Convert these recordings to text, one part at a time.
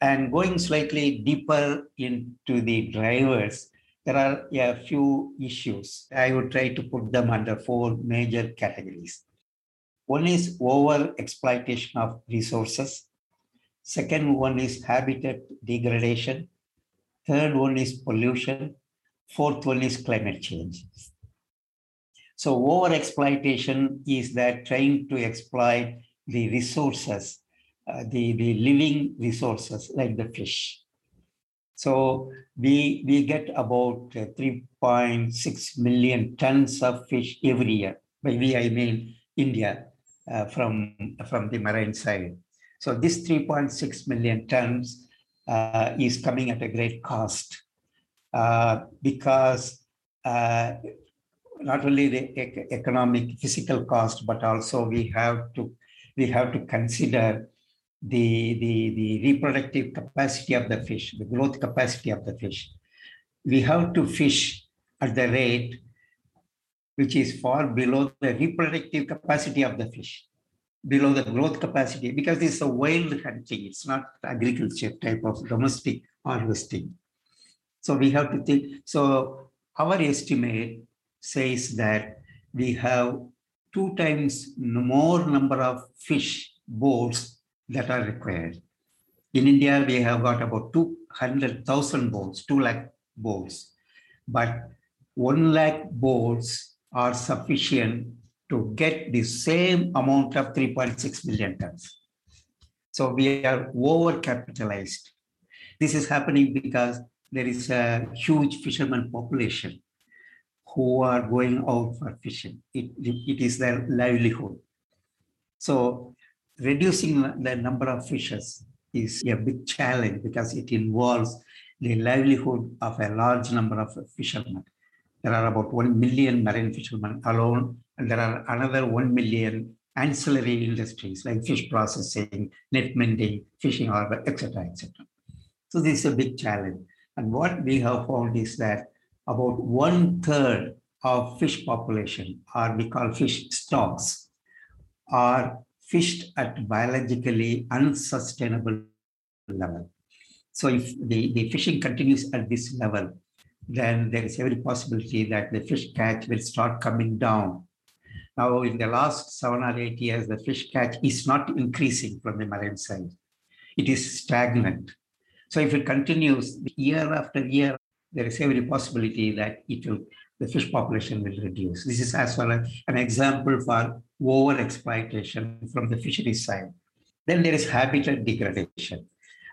And going slightly deeper into the drivers, there are a few issues. I would try to put them under four major categories. One is over exploitation of resources. Second one is habitat degradation. Third one is pollution. Fourth one is climate change. So over exploitation is that trying to exploit the resources, uh, the, the living resources like the fish. So we, we get about uh, 3.6 million tons of fish every year. By we, I mean India uh, from, from the marine side. So this 3.6 million tons uh, is coming at a great cost uh, because not only the economic physical cost, but also we have to we have to consider the, the, the reproductive capacity of the fish, the growth capacity of the fish. We have to fish at the rate which is far below the reproductive capacity of the fish, below the growth capacity, because it's a wild hunting, it's not agriculture type of domestic harvesting. So we have to think, so our estimate says that we have two times more number of fish boats that are required. In India, we have got about 200,000 boats, 2 lakh boats, but 1 lakh boats are sufficient to get the same amount of 3.6 million tons. So we are over capitalized. This is happening because there is a huge fisherman population who are going out for fishing. It, it is their livelihood. So reducing the number of fishes is a big challenge because it involves the livelihood of a large number of fishermen. There are about 1 million marine fishermen alone, and there are another 1 million ancillary industries like fish processing, net mending, fishing harbor, etc., etc. So this is a big challenge. And what we have found is that about one third of fish population, or we call fish stocks, are fished at biologically unsustainable level. So if the, the fishing continues at this level, then there is every possibility that the fish catch will start coming down. Now, in the last seven or eight years, the fish catch is not increasing from the marine side. It is stagnant. So if it continues year after year, there is every possibility that it will the fish population will reduce. This is as well as an example for over exploitation from the fishery side. Then there is habitat degradation.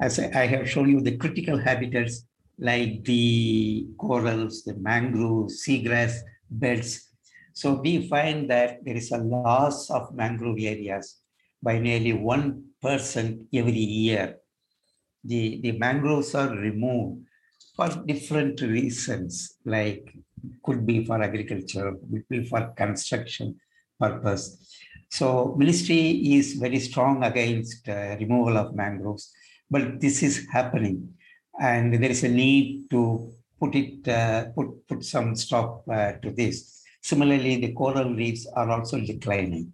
As I have shown you, the critical habitats like the corals, the mangroves, seagrass beds. So we find that there is a loss of mangrove areas by nearly 1% every year. The, the mangroves are removed for different reasons, like could be for agriculture, could be for construction purpose. So ministry is very strong against uh, removal of mangroves, but this is happening, and there is a need to put it uh, put put some stop uh, to this. Similarly, the coral reefs are also declining.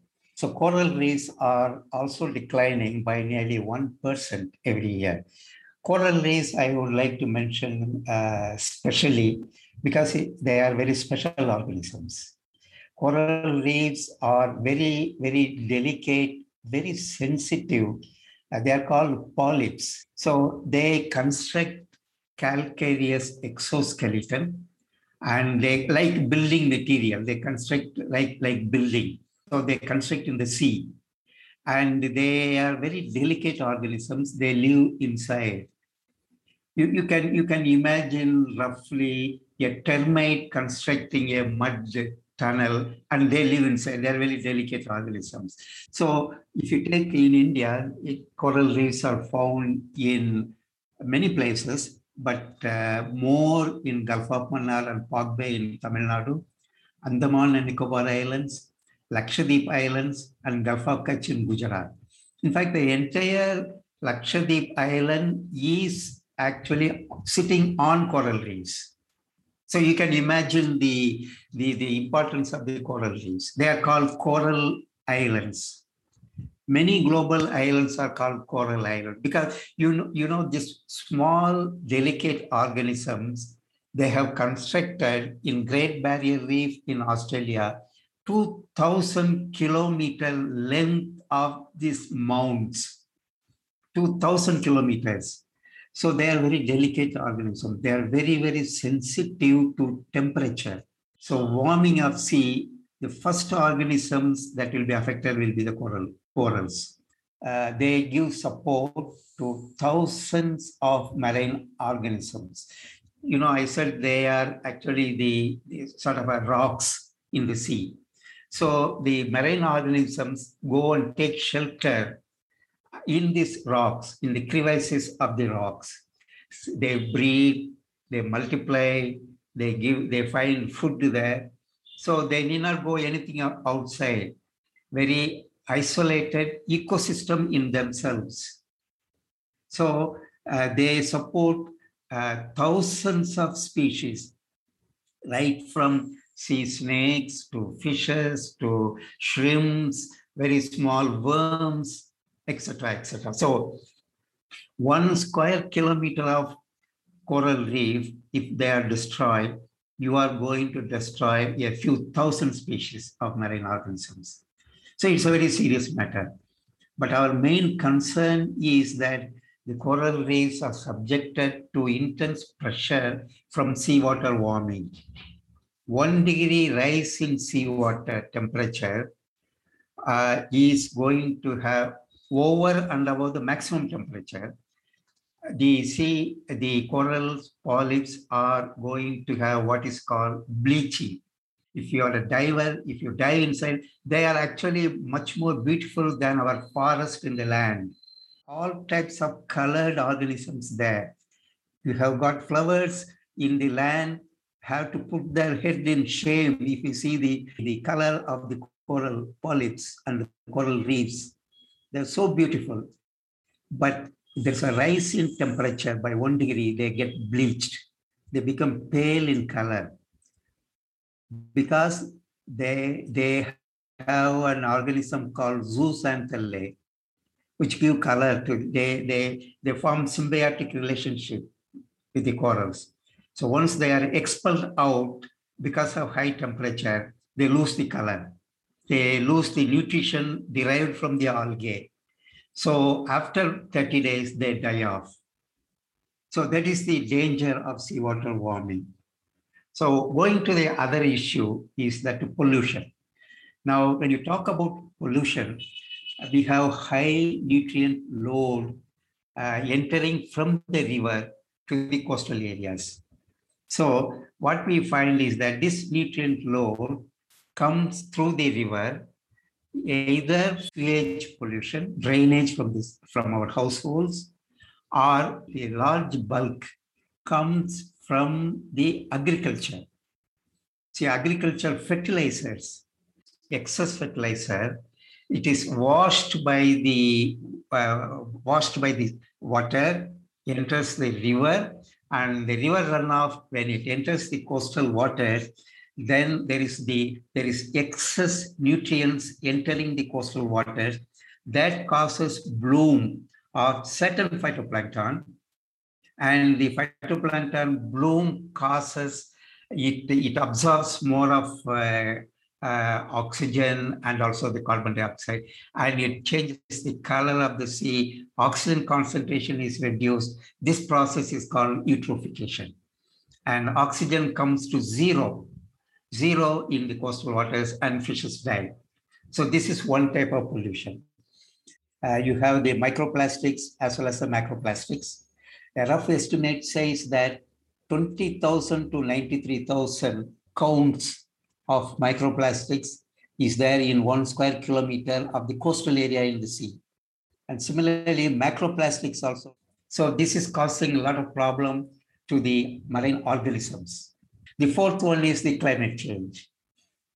So coral reefs are also declining by nearly one percent every year. Coral reefs, I would like to mention uh, especially because they are very special organisms. Coral reefs are very, very delicate, very sensitive. Uh, they are called polyps. So they construct calcareous exoskeleton and they like building material. They construct like, like building. So they construct in the sea. And they are very delicate organisms. They live inside. You, you, can, you can imagine roughly a termite constructing a mud tunnel and they live inside. They're very delicate organisms. So if you take in India, it, coral reefs are found in many places, but uh, more in Gulf of Mannar and Palk Bay in Tamil Nadu, Andaman and Nicobar Islands, Lakshadweep Islands, and Gulf of Kutch in Gujarat. In fact, the entire Lakshadweep Island is actually sitting on coral reefs. So you can imagine the, the, the importance of the coral reefs. They are called coral islands. Many global islands are called coral islands because you know, you know, these small, delicate organisms they have constructed in Great Barrier Reef in Australia 2,000 kilometer length of these mounds, 2,000 kilometers. So they are very delicate organisms. They are very, very sensitive to temperature. So warming of sea, the first organisms that will be affected will be the coral, corals. Uh, they give support to thousands of marine organisms. You know, I said they are actually the, the sort of rocks in the sea. So the marine organisms go and take shelter in these rocks, in the crevices of the rocks. They breed, they multiply, they give, they find food there. So they need not go anything outside. Very isolated ecosystem in themselves. So uh, they support uh, thousands of species, right from sea snakes to fishes to shrimps, very small worms, etc., etc. So one square kilometer of coral reef, if they are destroyed, you are going to destroy a few thousand species of marine organisms. So it's a very serious matter. But our main concern is that the coral reefs are subjected to intense pressure from seawater warming one degree rise in seawater temperature uh, is going to have over and above the maximum temperature. The sea, the coral polyps are going to have what is called bleaching. If you are a diver, if you dive inside, they are actually much more beautiful than our forest in the land. All types of colored organisms there. You have got flowers in the land have to put their head in shame if you see the, the color of the coral polyps and the coral reefs. They're so beautiful. But there's a rise in temperature by one degree, they get bleached. They become pale in color because they, they have an organism called zooxanthellae, which give color to, they, they, they form symbiotic relationship with the corals. So once they are expelled out because of high temperature, they lose the color. They lose the nutrition derived from the algae. So after 30 days, they die off. So that is the danger of seawater warming. So going to the other issue is that pollution. Now, when you talk about pollution, we have high nutrient load uh, entering from the river to the coastal areas. So what we find is that this nutrient load comes through the river, either sewage pollution, drainage from this from our households, or the large bulk comes from the agriculture. See, agricultural fertilizers, excess fertilizer, it is washed by the uh, washed by the water, enters the river, and the river runoff when it enters the coastal waters then there is the there is excess nutrients entering the coastal waters that causes bloom of certain phytoplankton and the phytoplankton bloom causes it, it absorbs more of uh, uh, oxygen and also the carbon dioxide, and it changes the color of the sea. Oxygen concentration is reduced. This process is called eutrophication. And oxygen comes to zero, zero in the coastal waters, and fishes die. So this is one type of pollution. Uh, you have the microplastics as well as the macroplastics. A rough estimate says that 20,000 to 93,000 counts of microplastics is there in one square kilometer of the coastal area in the sea. And similarly, macroplastics also. So this is causing a lot of problem to the marine organisms. The fourth one is the climate change.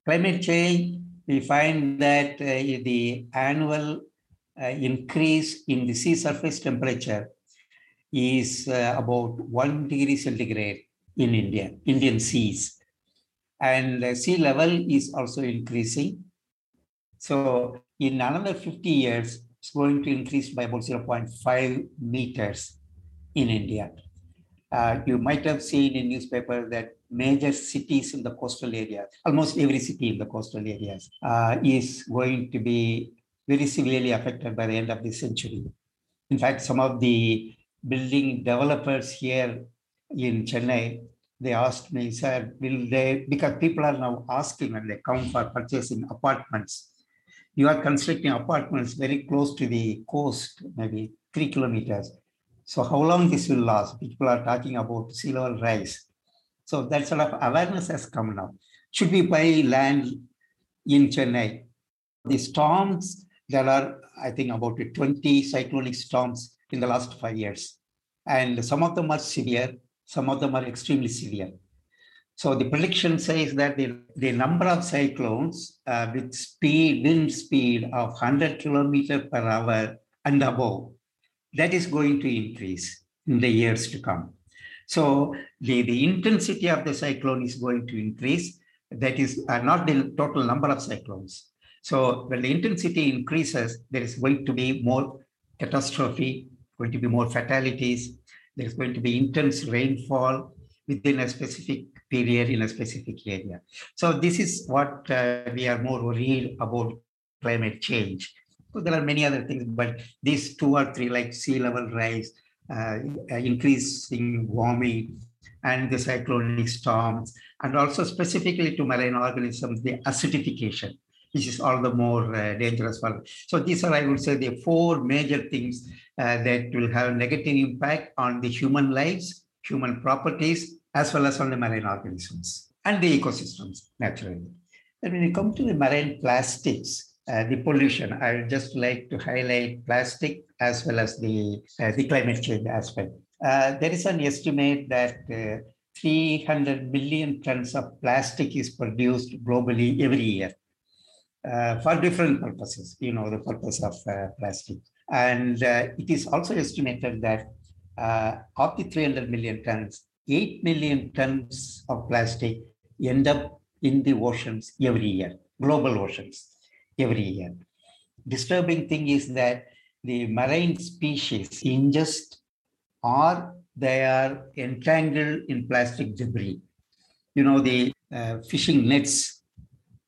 Climate change, we find that uh, the annual uh, increase in the sea surface temperature is uh, about one degree centigrade in India, Indian seas and sea level is also increasing. So in another 50 years, it's going to increase by about 0.5 meters in India. Uh, you might have seen in newspaper that major cities in the coastal areas, almost every city in the coastal areas, uh, is going to be very severely affected by the end of this century. In fact, some of the building developers here in Chennai, they asked me, sir, will they, because people are now asking when they come for purchasing apartments, you are constructing apartments very close to the coast, maybe three kilometers. So how long this will last? People are talking about sea level rise. So that sort of awareness has come now. Should we buy land in Chennai? The storms, there are, I think, about 20 cyclonic storms in the last five years. And some of them are severe, some of them are extremely severe. So the prediction says that the, the number of cyclones uh, with speed, wind speed of 100 kilometer per hour and above, that is going to increase in the years to come. So the, the intensity of the cyclone is going to increase. That is uh, not the total number of cyclones. So when the intensity increases, there is going to be more catastrophe, going to be more fatalities. There's going to be intense rainfall within a specific period in a specific area. So this is what uh, we are more worried about climate change. There are many other things, but these two or three, like sea level rise, uh, increasing warming, and the cyclonic storms, and also specifically to marine organisms, the acidification, which is all the more uh, dangerous for. So these are, I would say, the four major things uh, that will have negative impact on the human lives, human properties, as well as on the marine organisms and the ecosystems, naturally. And when you come to the marine plastics, uh, the pollution, I would just like to highlight plastic as well as the, uh, the climate change aspect. Uh, there is an estimate that uh, 300 million tons of plastic is produced globally every year uh, for different purposes, you know, the purpose of plastic. And it is also estimated that of the 300 million tons, 8 million tons of plastic end up in the oceans every year, global oceans every year. Disturbing thing is that the marine species ingest or they are entangled in plastic debris. You know, the uh, fishing nets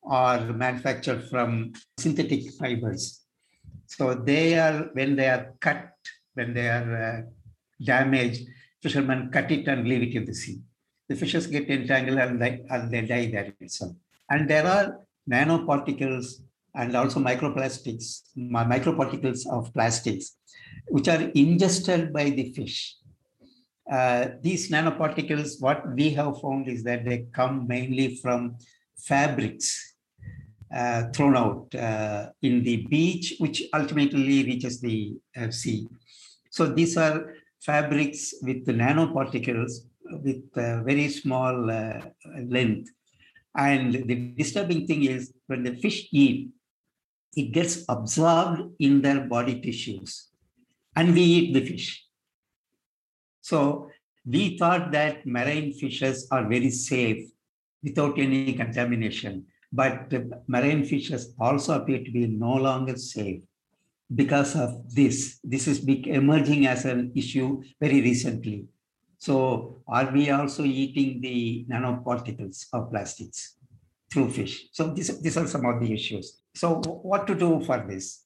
are manufactured from synthetic fibers. So they are, when they are cut, when they are uh, damaged, fishermen cut it and leave it in the sea. The fishes get entangled and they, and they die there itself. And there are nanoparticles and also microplastics, microparticles of plastics, which are ingested by the fish. Uh, these nanoparticles, what we have found is that they come mainly from fabrics uh, thrown out uh, in the beach, which ultimately reaches the uh, sea. So these are fabrics with nanoparticles with very small uh, length. And the disturbing thing is when the fish eat, it gets absorbed in their body tissues and we eat the fish. So we thought that marine fishes are very safe without any contamination, but marine fishes also appear to be no longer safe because of this. This is emerging as an issue very recently. So are we also eating the nanoparticles of plastics through fish? So these, these are some of the issues. So what to do for this?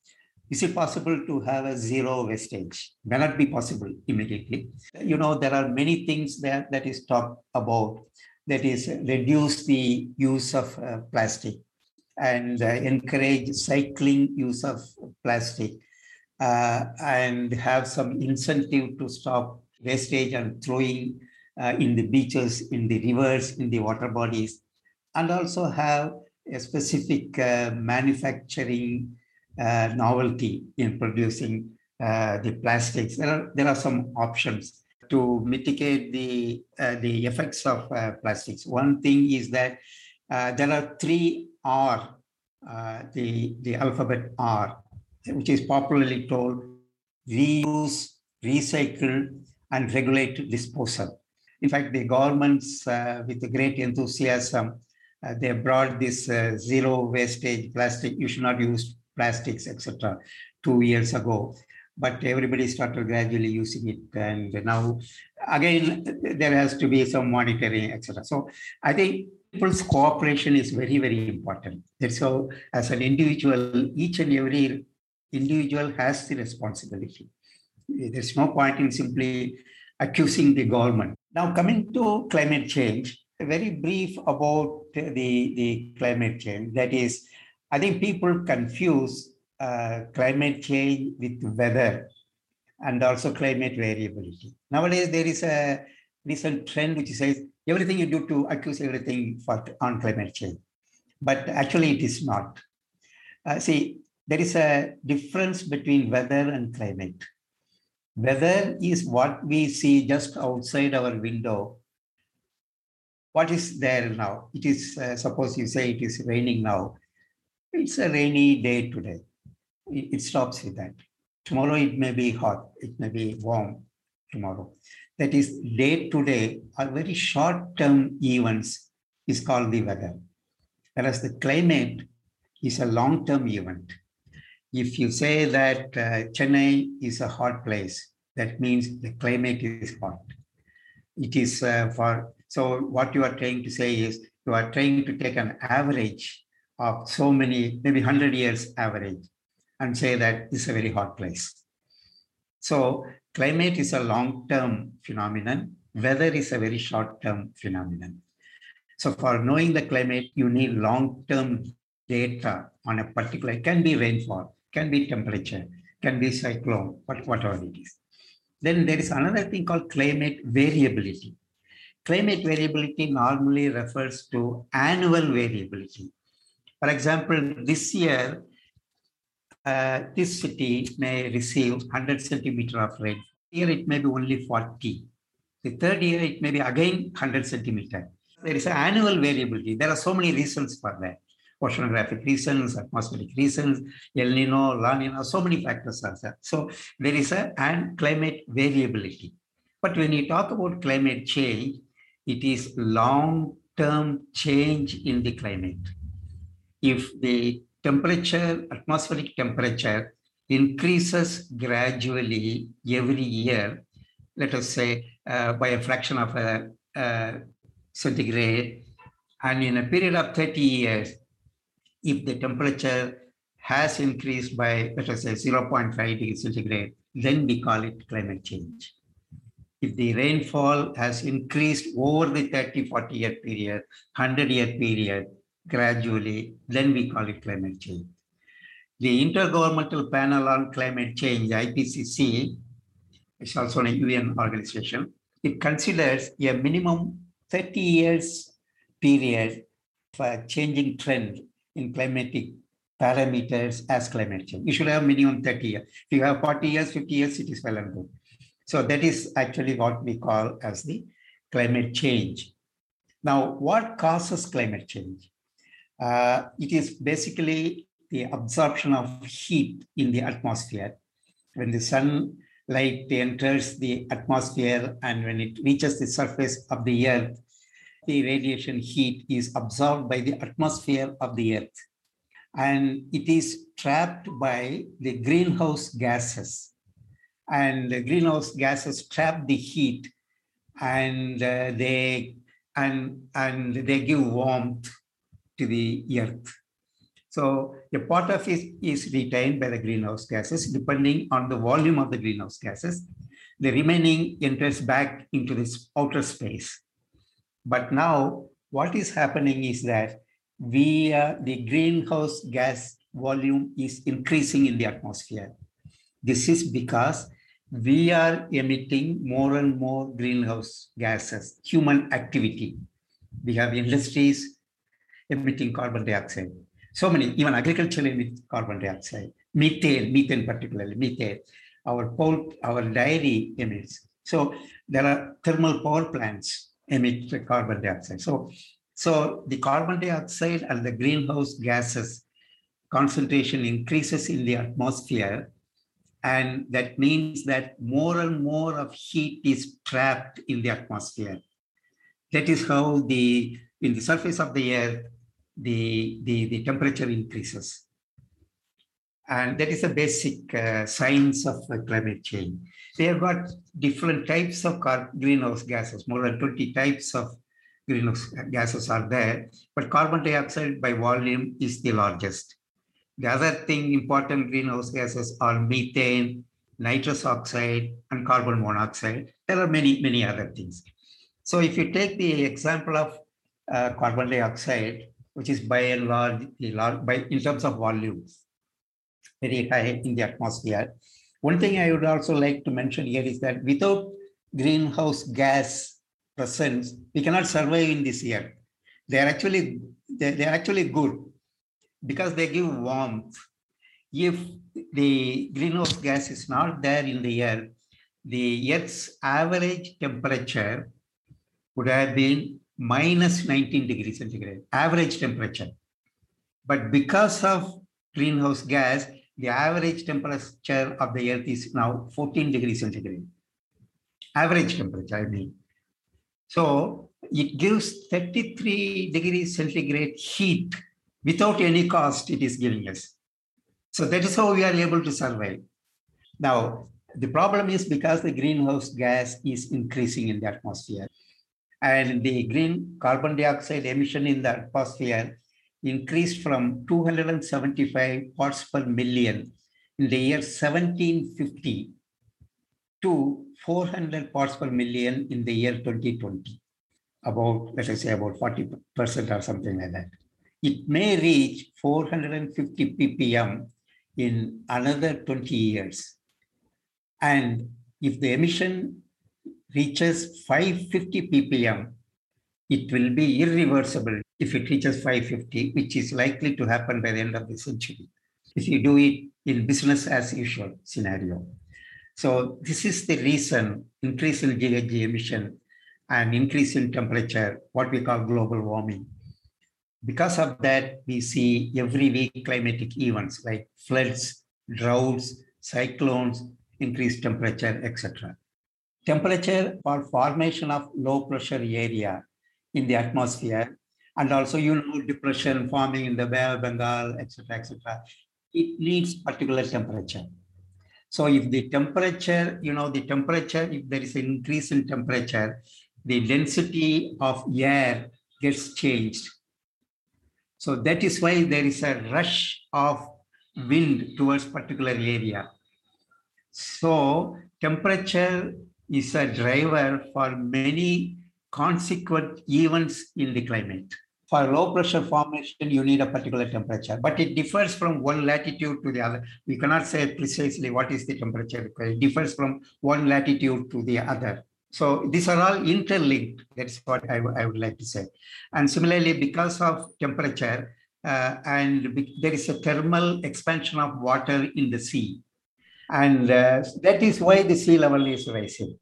Is it possible to have a zero wastage? May not be possible immediately. You know, there are many things that, that is talked about that is reduce the use of uh, plastic and uh, encourage cycling use of plastic uh, and have some incentive to stop wastage and throwing uh, in the beaches, in the rivers, in the water bodies, and also have a specific uh, manufacturing uh, novelty in producing uh, the plastics. There are, there are some options to mitigate the, the effects of plastics. One thing is that there are three R, uh, the, the alphabet R, which is popularly told reuse, recycle, and regulate disposal. In fact, the governments, uh, with great enthusiasm, uh, they brought this uh, zero wastage plastic, you should not use plastics, etc. two years ago, but everybody started gradually using it. And now, again, there has to be some monitoring, etc. So I think people's cooperation is very, very important. And so as an individual, each and every individual has the responsibility. There's no point in simply accusing the government. Now, coming to climate change, very brief about the, the climate change. That is, I think people confuse uh, climate change with weather and also climate variability. Nowadays, there is a recent trend which says everything you do to accuse everything for, on climate change. But actually, it is not. Uh, see, there is a difference between weather and climate. Weather is what we see just outside our window. What is there now? It is, uh, suppose you say it is raining now. It's a rainy day today. It, it stops with that. Tomorrow it may be hot, it may be warm tomorrow. That is day to day are very short term events is called the weather. Whereas the climate is a long term event. If you say that uh, Chennai is a hot place, that means the climate is hot. It is uh, for, so what you are trying to say is you are trying to take an average of so many, maybe 100 years average and say that this is a very hot place. So climate is a long-term phenomenon. Weather is a very short-term phenomenon. So for knowing the climate, you need long-term data on a particular, it can be rainfall, can be temperature, can be cyclone, whatever it is. Then there is another thing called climate variability. Climate variability normally refers to annual variability. For example, this year, uh, this city may receive 100 centimeter of rain. Here it may be only 40. The third year it may be again 100 centimeter. There is an annual variability. There are so many reasons for that oceanographic reasons, atmospheric reasons, El Nino, La Nina, so many factors are there. So there is a and climate variability. But when you talk about climate change, it is long-term change in the climate. If the temperature, atmospheric temperature increases gradually every year, let us say uh, by a fraction of a, a centigrade, and in a period of 30 years, if the temperature has increased by, let us say, 0.5 degrees centigrade, then we call it climate change. If the rainfall has increased over the 30, 40 year period, 100 year period, gradually, then we call it climate change. The Intergovernmental Panel on Climate Change, IPCC, is also a UN organization. It considers a minimum 30 years period for a changing trend in climatic parameters as climate change. You should have minimum 30 years. If you have 40 years, 50 years, it is well and good. So that is actually what we call as the climate change. Now, what causes climate change? Uh, it is basically the absorption of heat in the atmosphere. When the sunlight enters the atmosphere and when it reaches the surface of the earth, the radiation heat is absorbed by the atmosphere of the earth and it is trapped by the greenhouse gases and the greenhouse gases trap the heat and uh, they and and they give warmth to the earth. So a part of it is retained by the greenhouse gases. Depending on the volume of the greenhouse gases the remaining enters back into this outer space. But now what is happening is that we, uh, the greenhouse gas volume is increasing in the atmosphere. This is because we are emitting more and more greenhouse gases, human activity. We have industries emitting carbon dioxide. So many, even agriculture emit carbon dioxide, methane, methane particularly, methane. Our pulp, our dairy emits. So there are thermal power plants emit carbon dioxide. So, so the carbon dioxide and the greenhouse gases concentration increases in the atmosphere. And that means that more and more of heat is trapped in the atmosphere. That is how the in the surface of the earth, the, the, the temperature increases. And that is the basic uh, science of uh, climate change. They have got different types of greenhouse gases, more than 20 types of greenhouse gases are there, but carbon dioxide by volume is the largest. The other thing, important greenhouse gases are methane, nitrous oxide, and carbon monoxide. There are many, many other things. So if you take the example of uh, carbon dioxide, which is by and large, by, in terms of volumes, very high in the atmosphere. One thing I would also like to mention here is that without greenhouse gas presence, we cannot survive in this year. They are actually they, they are actually good because they give warmth. If the greenhouse gas is not there in the air, the Earth's average temperature would have been minus 19 degrees centigrade, average temperature. But because of greenhouse gas, the average temperature of the earth is now 14 degrees centigrade. Average temperature, I mean. So it gives 33 degrees centigrade heat without any cost, it is giving us. So that is how we are able to survive. Now, the problem is because the greenhouse gas is increasing in the atmosphere and the green carbon dioxide emission in the atmosphere increased from 275 parts per million in the year 1750 to 400 parts per million in the year 2020. About, let us say, about 40% or something like that. It may reach 450 ppm in another 20 years. And if the emission reaches 550 ppm, it will be irreversible if it reaches 550, which is likely to happen by the end of the century, if you do it in business as usual scenario. So this is the reason increase in GHG emission and increase in temperature, what we call global warming. Because of that, we see every week climatic events like floods, droughts, cyclones, increased temperature, etc. Temperature or formation of low pressure area in the atmosphere and also you know depression forming in the Bay of Bengal, etc., etc. It needs particular temperature. So if the temperature, you know, the temperature, if there is an increase in temperature, the density of air gets changed. So that is why there is a rush of wind towards particular area. So temperature is a driver for many consequent events in the climate. For low pressure formation, you need a particular temperature, but it differs from one latitude to the other. We cannot say precisely what is the temperature. It differs from one latitude to the other. So these are all interlinked. That's what I, I would like to say. And similarly, because of temperature, uh, and there is a thermal expansion of water in the sea. And uh, that is why the sea level is rising.